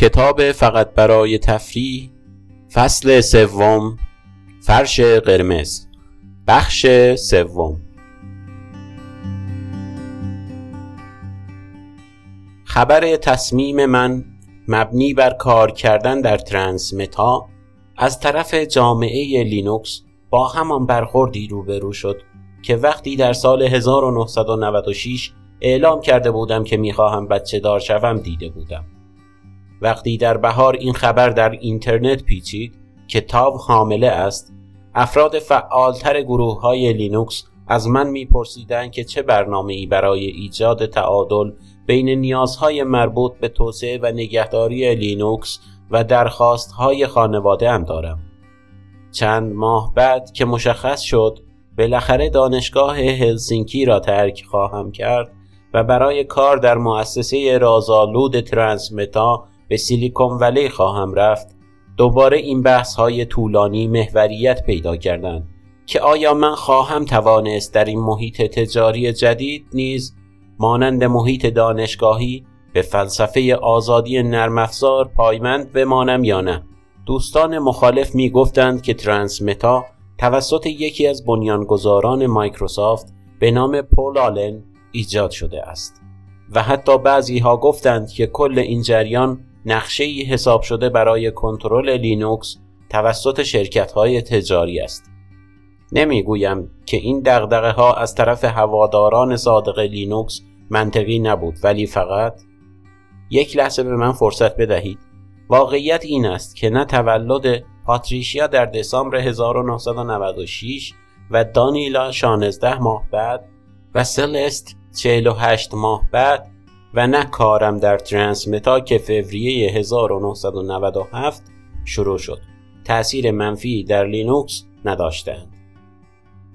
کتاب فقط برای تفریح فصل سوم فرش قرمز بخش سوم. خبر تصمیم من مبنی بر کار کردن در ترانسمتا از طرف جامعه لینوکس با همان برخوردی روبرو شد که وقتی در سال 1996 اعلام کرده بودم که می‌خواهم بچه دار شوم دیده بودم. وقتی در بهار این خبر در اینترنت پیچید که تاو حامله است افراد فعالتر گروه های لینوکس از من میپرسیدند که چه برنامه ای برای ایجاد تعادل بین نیازهای مربوط به توسعه و نگهداری لینوکس و درخواست های خانواده هم دارم. چند ماه بعد که مشخص شد بالاخره دانشگاه هلسینکی را ترک خواهم کرد و برای کار در مؤسسه رازآلود ترانسمتا به سیلیکون ولی خواهم رفت. دوباره این بحث های طولانی محوریت پیدا کردند که آیا من خواهم توانست در این محیط تجاری جدید نیز مانند محیط دانشگاهی به فلسفه آزادی نرم افزار پایمند بمانم یا نه؟ دوستان مخالف می گفتند که ترانسمتا توسط یکی از بنیانگذاران مایکروسافت به نام پل آلن ایجاد شده است و حتی بعضی ها گفتند که کل این جریان نقشه ای حساب شده برای کنترل لینوکس توسط شرکت های تجاری است. نمی‌گویم که این دغدغه ها از طرف هواداران صادق لینوکس منطقی نبود ولی فقط یک لحظه به من فرصت بدهید. واقعیت این است که نه تولد پاتریشیا در دسامبر 1996 و دانیلا 16 ماه بعد و سلست 48 ماه بعد و نه کارم در ترانسمتا که فوریه 1997 شروع شد تأثیر منفی در لینوکس نداشتند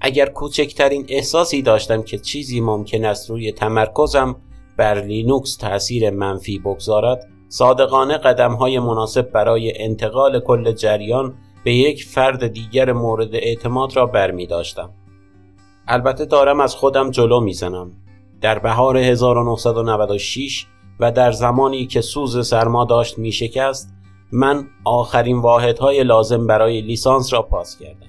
اگر کوچکترین احساسی داشتم که چیزی ممکن است روی تمرکزم بر لینوکس تأثیر منفی بگذارد صادقانه قدم های مناسب برای انتقال کل جریان به یک فرد دیگر مورد اعتماد را برمی داشتم. البته دارم از خودم جلو می‌زنم. در بهار 1996 و در زمانی که سوز سرما داشت می شکست من آخرین واحدهای لازم برای لیسانس را پاس کردم.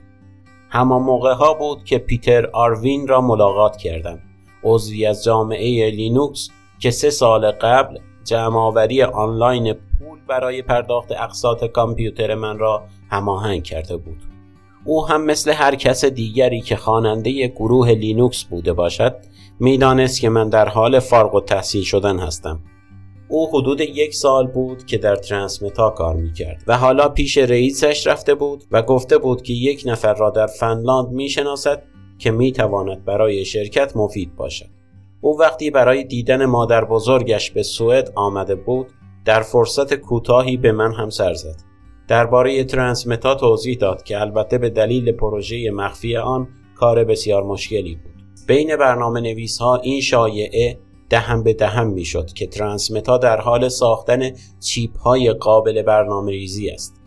همان موقع ها بود که پیتر آروین را ملاقات کردم. عضوی از جامعه لینوکس که سه سال قبل جمعآوری آنلاین پول برای پرداخت اقساط کامپیوتر من را هماهنگ کرده بود او هم مثل هر کس دیگری که خواننده گروه لینوکس بوده باشد می‌دانست که من در حال فارغ التحصیل شدن هستم. او حدود یک سال بود که در ترانسمتا کار می‌کرد و حالا پیش رئیسش رفته بود و گفته بود که یک نفر را در فنلاند می‌شناسد که می‌تواند برای شرکت مفید باشد. او وقتی برای دیدن مادر بزرگش به سوئد آمده بود در فرصت کوتاهی به من هم سر زد. درباره ترانسمتا توضیح داد که البته به دلیل پروژه مخفی آن کار بسیار مشکلی بود. بین برنامه نویس ها این شایعه دهم به دهم می‌شد که ترانسمتا در حال ساختن چیپ های قابل برنامه ریزی است.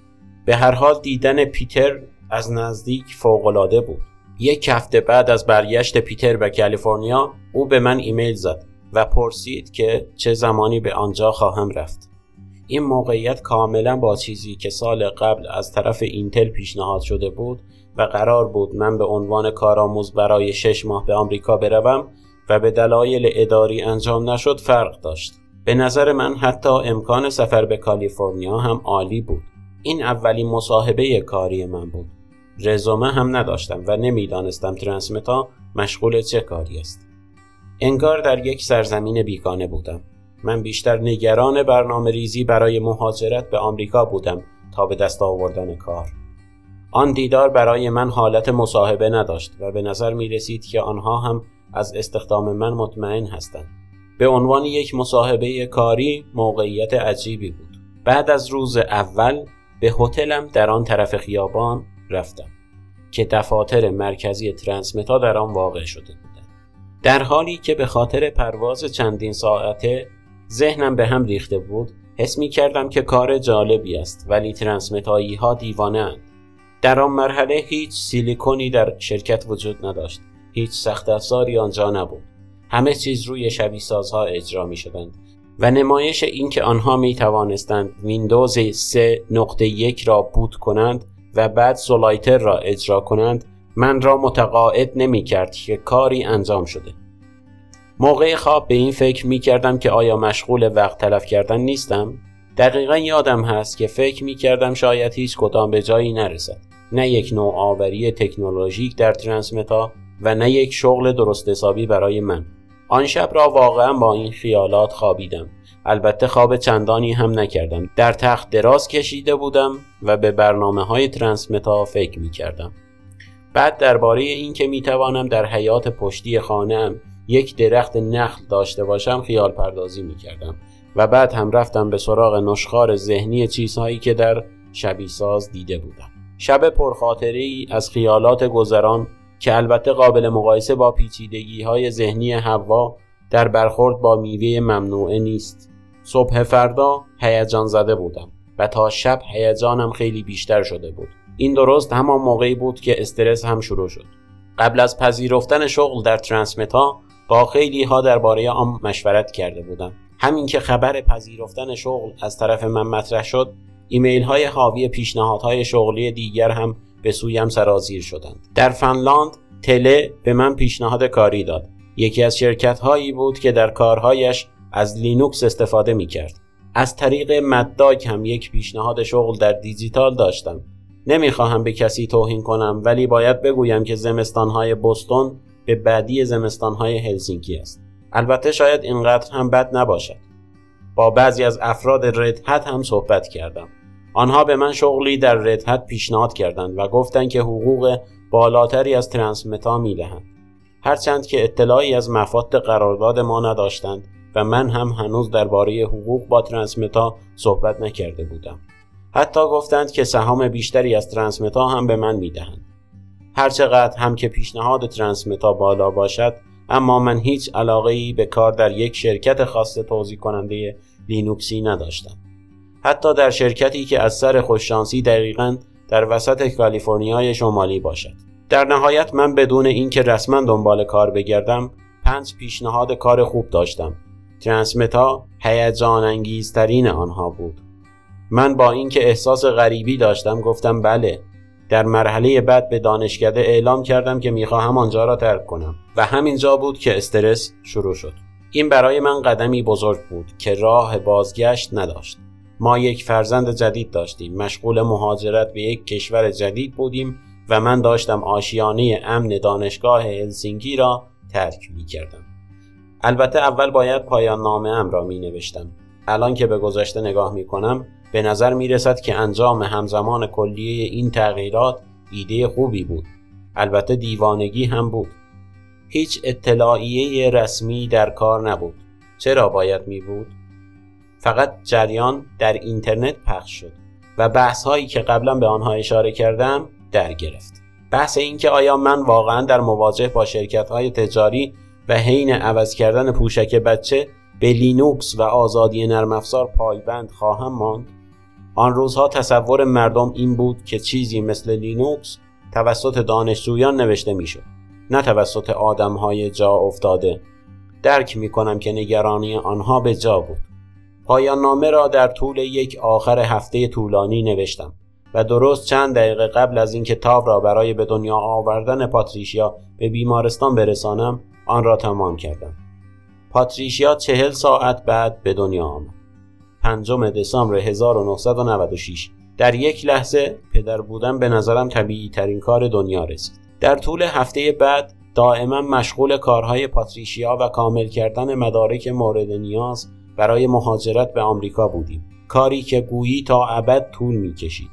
به هر حال دیدن پیتر از نزدیک فوقالعاده بود. یک هفته بعد از برگشت پیتر به کالیفرنیا او به من ایمیل زد و پرسید که چه زمانی به آنجا خواهم رفت. این موقعیت کاملا با چیزی که سال قبل از طرف اینتل پیشنهاد شده بود و قرار بود من به عنوان کارآموز برای شش ماه به آمریکا بروم و به دلایل اداری انجام نشد فرق داشت. به نظر من حتی امکان سفر به کالیفرنیا هم عالی بود. این اولین مصاحبه کاری من بود. رزومه هم نداشتم و نمی‌دانستم ترانسمتا مشغول چه کاری است. انگار در یک سرزمین بیگانه بودم. من بیشتر نگران برنامه ریزی برای مهاجرت به آمریکا بودم تا به دست آوردن کار. آن دیدار برای من حالت مصاحبه نداشت و به نظر می رسید که آنها هم از استخدام من مطمئن هستند. به عنوان یک مصاحبه کاری موقعیت عجیبی بود. بعد از روز اول به هتلم در آن طرف خیابان رفتم که دفاتر مرکزی ترانسمتا در آن واقع شده بودند. در حالی که به خاطر پرواز چندین ساعته ذهنم به هم ریخته بود حس می کردم که کار جالبی است ولی ترانسمتایی ها دیوانه اند. در آن مرحله هیچ سیلیکونی در شرکت وجود نداشت. هیچ سخت افزاری آنجا نبود. همه چیز روی شبیه سازها اجرا می شدند و نمایش اینکه آنها می توانستند ویندوز 3.1 را بوت کنند و بعد سولایتر را اجرا کنند من را متقاعد نمی کرد که کاری انجام شده. موقع خواب به این فکر می کردم که آیا مشغول وقت تلف کردن نیستم؟ دقیقا یادم هست که فکر می کردم شاید هیچ کدام به جایی نرسد. نه یک نوآوری تکنولوژیک در ترنسمتا و نه یک شغل درست حسابی برای من. آن شب را واقعا با این خیالات خوابیدم. البته خواب چندانی هم نکردم. در تخت دراز کشیده بودم و به برنامه های ترنسمتا فکر می کردم بعد درباره اینکه می توانم در حیات پشتی خانهام یک درخت نخل داشته باشم خیال پردازی می کردم و بعد هم رفتم به سراغ نشخار ذهنی چیزهایی که در شبی ساز دیده بودم. شب پرخاطری از خیالات گذران که البته قابل مقایسه با پیچیدگی های ذهنی هوا در برخورد با میوه ممنوعه نیست. صبح فردا هیجان زده بودم و تا شب هیجانم خیلی بیشتر شده بود. این درست همان موقعی بود که استرس هم شروع شد. قبل از پذیرفتن شغل در ترانسمتا با خیلی ها درباره آن مشورت کرده بودم. همین که خبر پذیرفتن شغل از طرف من مطرح شد ایمیل های حاوی پیشنهادهای شغلی دیگر هم به سویم سرازیر شدند. در فنلاند تله به من پیشنهاد کاری داد. یکی از شرکت هایی بود که در کارهایش از لینوکس استفاده می کرد. از طریق مدداگ هم یک پیشنهاد شغل در دیجیتال داشتم. نمی‌خواهم به کسی توهین کنم ولی باید بگویم که زمستانهای بوستون به بعدی زمستانهای هلسینکی است. البته شاید اینقدر هم بد نباشد. با بعضی از افراد ردهت هم صحبت کردم. آنها به من شغلی در ردهت پیشنهاد کردند و گفتند که حقوق بالاتری از ترانسمتا می‌دهند. هرچند که اطلاعی از مفاد قرارداد ما نداشتند و من هم هنوز درباره حقوق با ترانسمتا صحبت نکرده بودم. حتی گفتند که سهام بیشتری از ترانسمتا هم به من می‌دهند. هرچقدر هم که پیشنهاد ترانسمتا بالا باشد اما من هیچ علاقه ای به کار در یک شرکت خاص توضیح کننده لینوکسی نداشتم. حتی در شرکتی که از سر خوششانسی دقیقا در وسط کالیفرنیای شمالی باشد. در نهایت من بدون اینکه رسما دنبال کار بگردم پنج پیشنهاد کار خوب داشتم. ترانسمتا هیجان انگیزترین آنها بود. من با اینکه احساس غریبی داشتم گفتم بله در مرحله بعد به دانشکده اعلام کردم که می‌خواهم آنجا را ترک کنم و همینجا بود که استرس شروع شد این برای من قدمی بزرگ بود که راه بازگشت نداشت ما یک فرزند جدید داشتیم مشغول مهاجرت به یک کشور جدید بودیم و من داشتم آشیانه امن دانشگاه هلسینکی را ترک می کردم. البته اول باید پایان نامه ام را می نوشتم. الان که به گذشته نگاه می کنم به نظر می رسد که انجام همزمان کلیه این تغییرات ایده خوبی بود. البته دیوانگی هم بود. هیچ اطلاعیه رسمی در کار نبود. چرا باید می بود؟ فقط جریان در اینترنت پخش شد و بحث هایی که قبلا به آنها اشاره کردم در گرفت. بحث اینکه آیا من واقعا در مواجه با شرکت های تجاری و حین عوض کردن پوشک بچه به لینوکس و آزادی نرم افزار پایبند خواهم ماند آن روزها تصور مردم این بود که چیزی مثل لینوکس توسط دانشجویان نوشته می‌شد نه توسط های جا افتاده. درک می کنم که نگرانی آنها به جا بود. پایان نامه را در طول یک آخر هفته طولانی نوشتم و درست چند دقیقه قبل از اینکه تاو را برای به دنیا آوردن پاتریشیا به بیمارستان برسانم آن را تمام کردم. پاتریشیا چهل ساعت بعد به دنیا آمد. پنجم دسامبر 1996 در یک لحظه پدر بودن به نظرم طبیعی ترین کار دنیا رسید. در طول هفته بعد دائما مشغول کارهای پاتریشیا و کامل کردن مدارک مورد نیاز برای مهاجرت به آمریکا بودیم. کاری که گویی تا ابد طول می کشید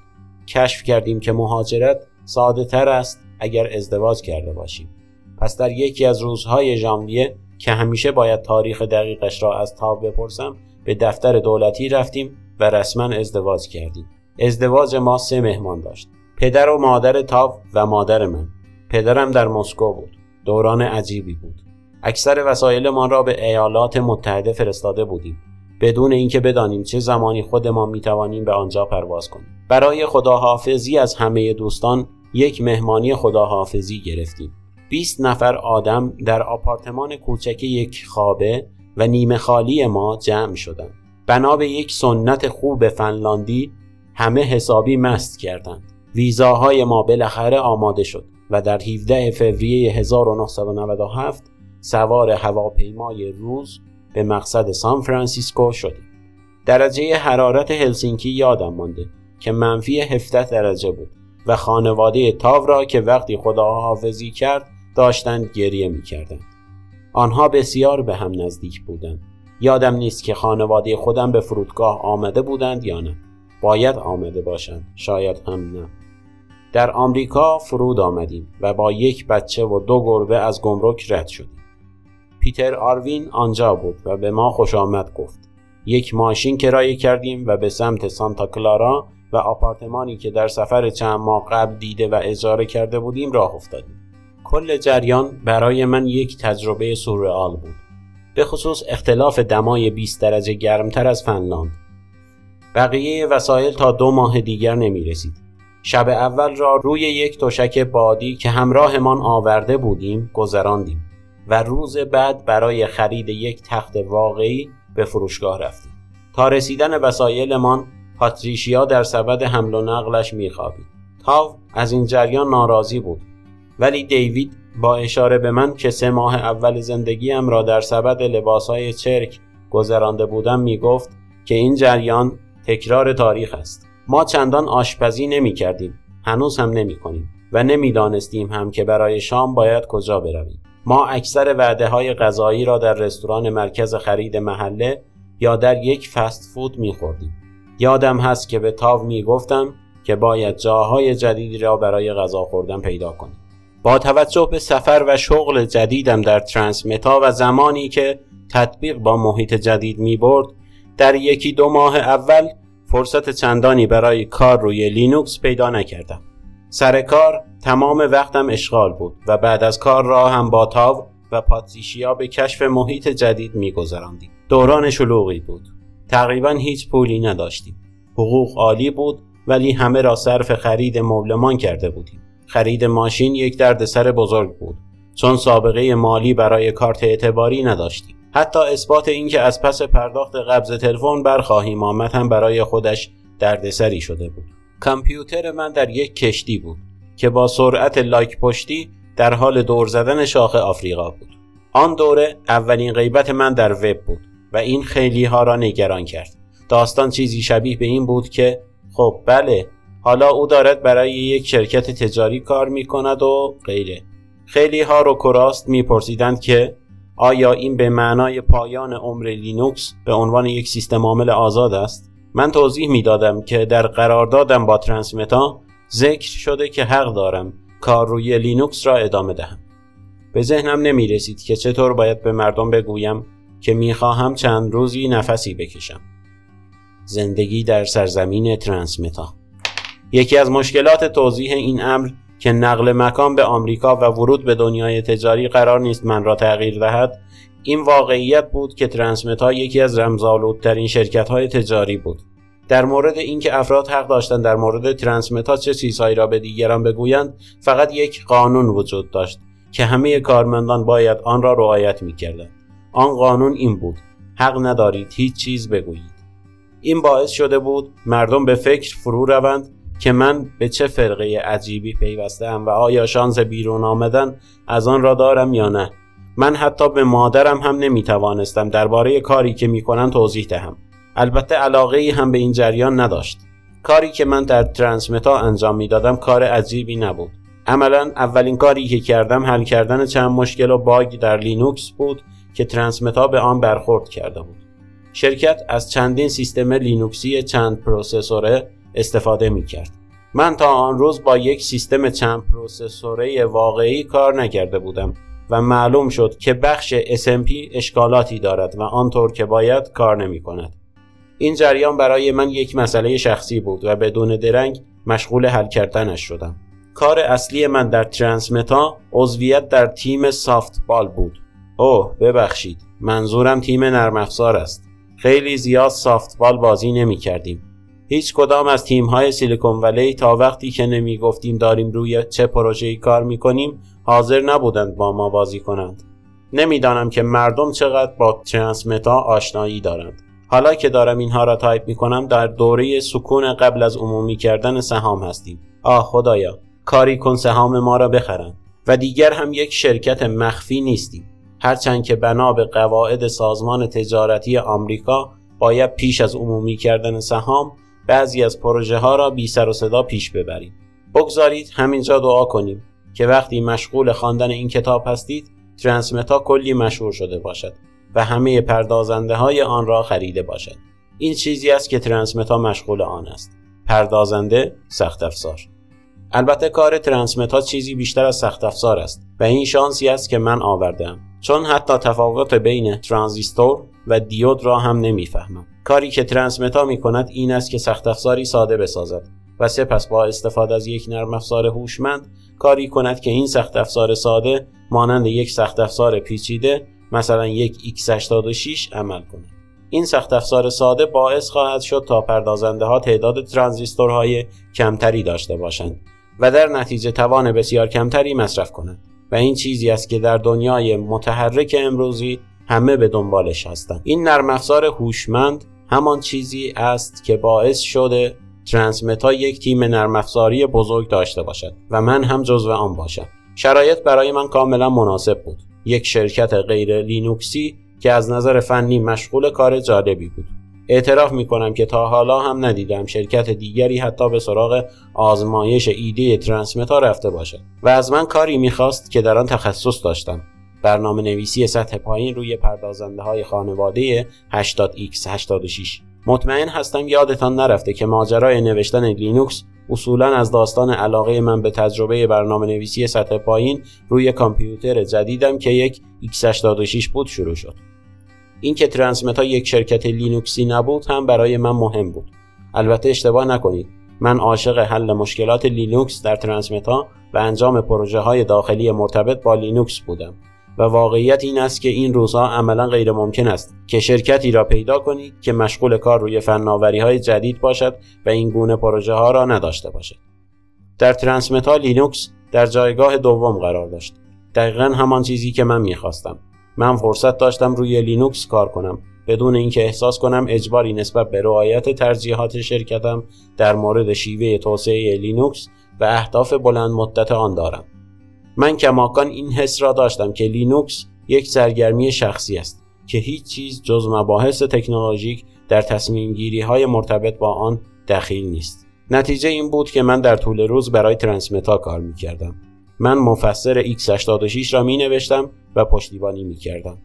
کشف کردیم که مهاجرت ساده تر است اگر ازدواج کرده باشیم. پس در یکی از روزهای ژانویه که همیشه باید تاریخ دقیقش را از تاب بپرسم به دفتر دولتی رفتیم و رسما ازدواج کردیم. ازدواج ما سه مهمان داشت. پدر و مادر تاو و مادر من. پدرم در مسکو بود. دوران عجیبی بود. اکثر وسایلمان را به ایالات متحده فرستاده بودیم. بدون اینکه بدانیم چه زمانی خودمان می‌توانیم به آنجا پرواز کنیم. برای خداحافظی از همه دوستان یک مهمانی خداحافظی گرفتیم. 20 نفر آدم در آپارتمان کوچک یک خوابه و نیمه خالی ما جمع شدند. بنا به یک سنت خوب فنلاندی همه حسابی مست کردند. ویزاهای ما بالاخره آماده شد و در 17 فوریه 1997 سوار هواپیمای روز به مقصد سان فرانسیسکو شدیم. درجه حرارت هلسینکی یادم مانده که منفی 17 درجه بود و خانواده تاو را که وقتی خداحافظی کرد داشتند گریه می کردند. آنها بسیار به هم نزدیک بودند. یادم نیست که خانواده خودم به فرودگاه آمده بودند یا نه. باید آمده باشند. شاید هم نه. در آمریکا فرود آمدیم و با یک بچه و دو گربه از گمرک رد شدیم. پیتر آروین آنجا بود و به ما خوش آمد گفت. یک ماشین کرایه کردیم و به سمت سانتا کلارا و آپارتمانی که در سفر چند ماه قبل دیده و اجاره کرده بودیم راه افتادیم. کل جریان برای من یک تجربه سورئال بود. به خصوص اختلاف دمای 20 درجه گرمتر از فنلاند. بقیه وسایل تا دو ماه دیگر نمی رسید. شب اول را روی یک تشک بادی که همراهمان آورده بودیم گذراندیم و روز بعد برای خرید یک تخت واقعی به فروشگاه رفتیم. تا رسیدن وسایلمان پاتریشیا در سبد حمل و نقلش میخوابید. تاو از این جریان ناراضی بود ولی دیوید با اشاره به من که سه ماه اول زندگیم را در سبد لباسهای چرک گذرانده بودم می‌گفت که این جریان تکرار تاریخ است ما چندان آشپزی نمی کردیم هنوز هم نمی کنیم و نمی‌دانستیم هم که برای شام باید کجا برویم ما اکثر وعده های غذایی را در رستوران مرکز خرید محله یا در یک فست فود می خوردیم. یادم هست که به تاو می گفتم که باید جاهای جدیدی را برای غذا خوردن پیدا کنیم. با توجه به سفر و شغل جدیدم در ترانسمتا و زمانی که تطبیق با محیط جدید می برد در یکی دو ماه اول فرصت چندانی برای کار روی لینوکس پیدا نکردم. سر کار تمام وقتم اشغال بود و بعد از کار را هم با تاو و پاتریشیا به کشف محیط جدید میگذراندیم. دوران شلوغی بود. تقریبا هیچ پولی نداشتیم. حقوق عالی بود ولی همه را صرف خرید مبلمان کرده بودیم. خرید ماشین یک دردسر بزرگ بود. چون سابقه مالی برای کارت اعتباری نداشتیم. حتی اثبات اینکه از پس پرداخت قبض تلفن برخواهیم آمد هم برای خودش دردسری شده بود. کامپیوتر من در یک کشتی بود که با سرعت لاک پشتی در حال دور زدن شاخ آفریقا بود. آن دوره اولین غیبت من در وب بود و این خیلی ها را نگران کرد. داستان چیزی شبیه به این بود که خب بله حالا او دارد برای یک شرکت تجاری کار می کند و غیره. خیلی ها رک و راست میپرسیدند که آیا این به معنای پایان عمر لینوکس به عنوان یک سیستم عامل آزاد است؟ من توضیح می‌دادم که در قراردادم با ترانسمتا ذکر شده که حق دارم کار روی لینوکس را ادامه دهم. به ذهنم نمی رسید که چطور باید به مردم بگویم که می‌خواهم چند روزی نفسی بکشم. زندگی در سرزمین ترانسمتا یکی از مشکلات توضیح این امر که نقل مکان به آمریکا و ورود به دنیای تجاری قرار نیست من را تغییر دهد این واقعیت بود که ترانسمتا یکی از رمزآلودترین شرکت های تجاری بود. در مورد اینکه افراد حق داشتند در مورد ترانسمتا چه چیزهایی را به دیگران بگویند فقط یک قانون وجود داشت که همه کارمندان باید آن را رعایت می‌کردند. آن قانون این بود حق ندارید هیچ چیز بگویید. این باعث شده بود مردم به فکر فرو روند که من به چه فرقه عجیبی پیوستم و آیا شانس بیرون آمدن از آن را دارم یا نه؟ من حتی به مادرم هم نمی توانستم درباره کاری که می‌کنن توضیح دهم. البته علاقه هم به این جریان نداشت. کاری که من در ترانسمتا انجام می‌دادم کار عجیبی نبود. عملا اولین کاری که کردم حل کردن چند مشکل و باگ در لینوکس بود که ترانسمتا به آن برخورد کرده بود. شرکت از چندین سیستم لینوکسی چند پروسسوره استفاده می کرد. من تا آن روز با یک سیستم چند پروسسوره واقعی کار نکرده بودم و معلوم شد که بخش SMP اشکالاتی دارد و آنطور که باید کار نمی کند. این جریان برای من یک مسئله شخصی بود و بدون درنگ مشغول حل کردنش شدم. کار اصلی من در ترانسمتا عضویت در تیم سافت بال بود. اوه ببخشید منظورم تیم نرم افزار است. خیلی زیاد سافت بال بازی نمی کردیم. هیچ کدام از تیم های سیلیکون ولی تا وقتی که نمی گفتیم داریم روی چه پروژه‌ای کار می کنیم حاضر نبودند با ما بازی کنند. نمی‌دانم که مردم چقدر با ترانسمتا آشنایی دارند. حالا که دارم اینها را تایپ می کنم در دوره سکون قبل از عمومی کردن سهام هستیم. آه خدایا کاری کن سهام ما را بخرند و دیگر هم یک شرکت مخفی نیستیم. هرچند که بنا به قواعد سازمان تجارتی آمریکا باید پیش از عمومی کردن سهام بعضی از پروژه ها را بی سر و صدا پیش ببریم بگذارید همینجا دعا کنیم که وقتی مشغول خواندن این کتاب هستید ترانسمتا کلی مشهور شده باشد و همه پردازنده های آن را خریده باشد. این چیزی است که ترانسمتا مشغول آن است. پردازنده سخت افزار البته کار ترانسمتا چیزی بیشتر از سخت افزار است و این شانسی است که من آوردم چون حتی تفاوت بین ترانزیستور و دیود را هم نمی‌فهمم. کاری که ترانسمتا می کند این است که سخت افزاری ساده بسازد و سپس با استفاده از یک نرم افزار هوشمند کاری کند که این سخت افزار ساده مانند یک سخت افزار پیچیده مثلا یک x86 عمل کند. این سخت افزار ساده باعث خواهد شد تا پردازنده ها تعداد ترانزیستورهای کمتری داشته باشند و در نتیجه توان بسیار کمتری مصرف کنند و این چیزی است که در دنیای متحرک امروزی همه به دنبالش هستند. این نرم افزار هوشمند همان چیزی است که باعث شده ترانسمتا یک تیم نرم افزاری بزرگ داشته باشد و من هم جزو آن باشم. شرایط برای من کاملا مناسب بود. یک شرکت غیر لینوکسی که از نظر فنی مشغول کار جالبی بود. اعتراف می کنم که تا حالا هم ندیدم شرکت دیگری حتی به سراغ آزمایش ایده ترانسمتا رفته باشد و از من کاری می‌خواست که در آن تخصص داشتم. برنامه نویسی سطح پایین روی پردازنده های خانواده 80x86 مطمئن هستم یادتان نرفته که ماجرای نوشتن لینوکس اصولا از داستان علاقه من به تجربه برنامه نویسی سطح پایین روی کامپیوتر جدیدم که یک x86 بود شروع شد. این که ترانسمتا یک شرکت لینوکسی نبود هم برای من مهم بود. البته اشتباه نکنید. من عاشق حل مشکلات لینوکس در ترانسمتا و انجام پروژه های داخلی مرتبط با لینوکس بودم. و واقعیت این است که این روزها عملا غیر ممکن است که شرکتی را پیدا کنید که مشغول کار روی فناوری های جدید باشد و این گونه پروژه ها را نداشته باشد. در ترانسمتا لینوکس در جایگاه دوم قرار داشت. دقیقا همان چیزی که من می‌خواستم. من فرصت داشتم روی لینوکس کار کنم بدون اینکه احساس کنم اجباری نسبت به رعایت ترجیحات شرکتم در مورد شیوه توسعه لینوکس و اهداف بلند مدت آن دارم. من کماکان این حس را داشتم که لینوکس یک سرگرمی شخصی است که هیچ چیز جز مباحث تکنولوژیک در تصمیم گیری های مرتبط با آن دخیل نیست. نتیجه این بود که من در طول روز برای ترانسمتا کار می کردم. من مفسر x86 را می نوشتم و پشتیبانی می کردم.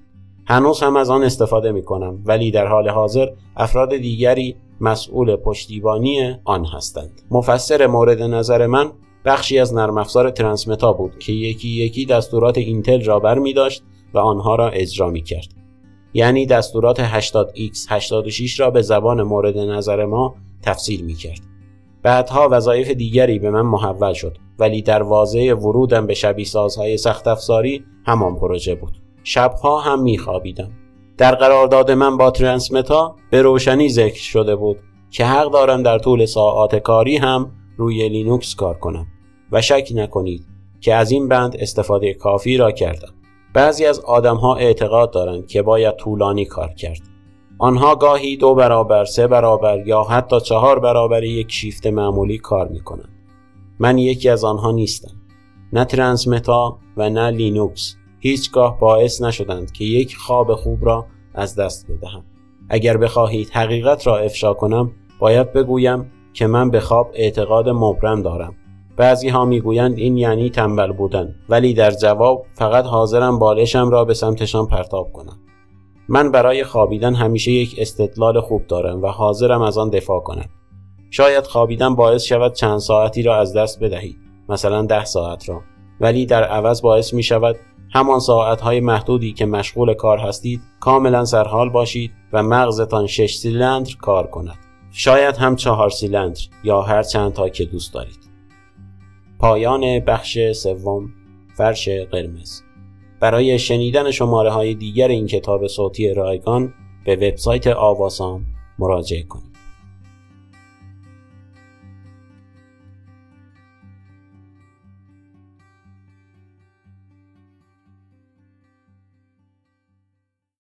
هنوز هم از آن استفاده می کنم ولی در حال حاضر افراد دیگری مسئول پشتیبانی آن هستند. مفسر مورد نظر من بخشی از نرم افزار ترانسمتا بود که یکی یکی دستورات اینتل را بر می داشت و آنها را اجرا می کرد. یعنی دستورات 80x 86 را به زبان مورد نظر ما تفسیر می کرد. بعدها وظایف دیگری به من محول شد ولی در بدو ورودم به شبیه سازهای سخت افزاری همان پروژه بود. شبها هم می خوابیدم. در قرارداد من با ترانسمتا به روشنی ذکر شده بود که حق دارم در طول ساعات کاری هم روی لینوکس کار کنم و شک نکنید که از این بند استفاده کافی را کردم. بعضی از آدم ها اعتقاد دارند که باید طولانی کار کرد. آنها گاهی دو برابر، سه برابر یا حتی چهار برابر یک شیفت معمولی کار می کنند. من یکی از آنها نیستم. نه ترانسمتا و نه لینوکس هیچگاه باعث نشدند که یک خواب خوب را از دست بدهم. اگر بخواهید حقیقت را افشا کنم باید بگویم که من به خواب اعتقاد مبرم دارم. بعضی ها می‌گویند این یعنی تنبل بودن ولی در جواب فقط حاضرم بالشم را به سمتشان پرتاب کنم. من برای خوابیدن همیشه یک استدلال خوب دارم و حاضرم از آن دفاع کنم. شاید خوابیدن باعث شود چند ساعتی را از دست بدهید مثلا ده ساعت را. ولی در عوض باعث می شود همان ساعتهای محدودی که مشغول کار هستید کاملا سرحال باشید و مغزتان شش سیلندر کار کند. شاید هم چهار سیلندر یا هر چند تا که دوست دارید. پایان بخش سوم فرش قرمز. برای شنیدن شماره های دیگر این کتاب صوتی رایگان به وبسایت آواسام مراجعه کنید.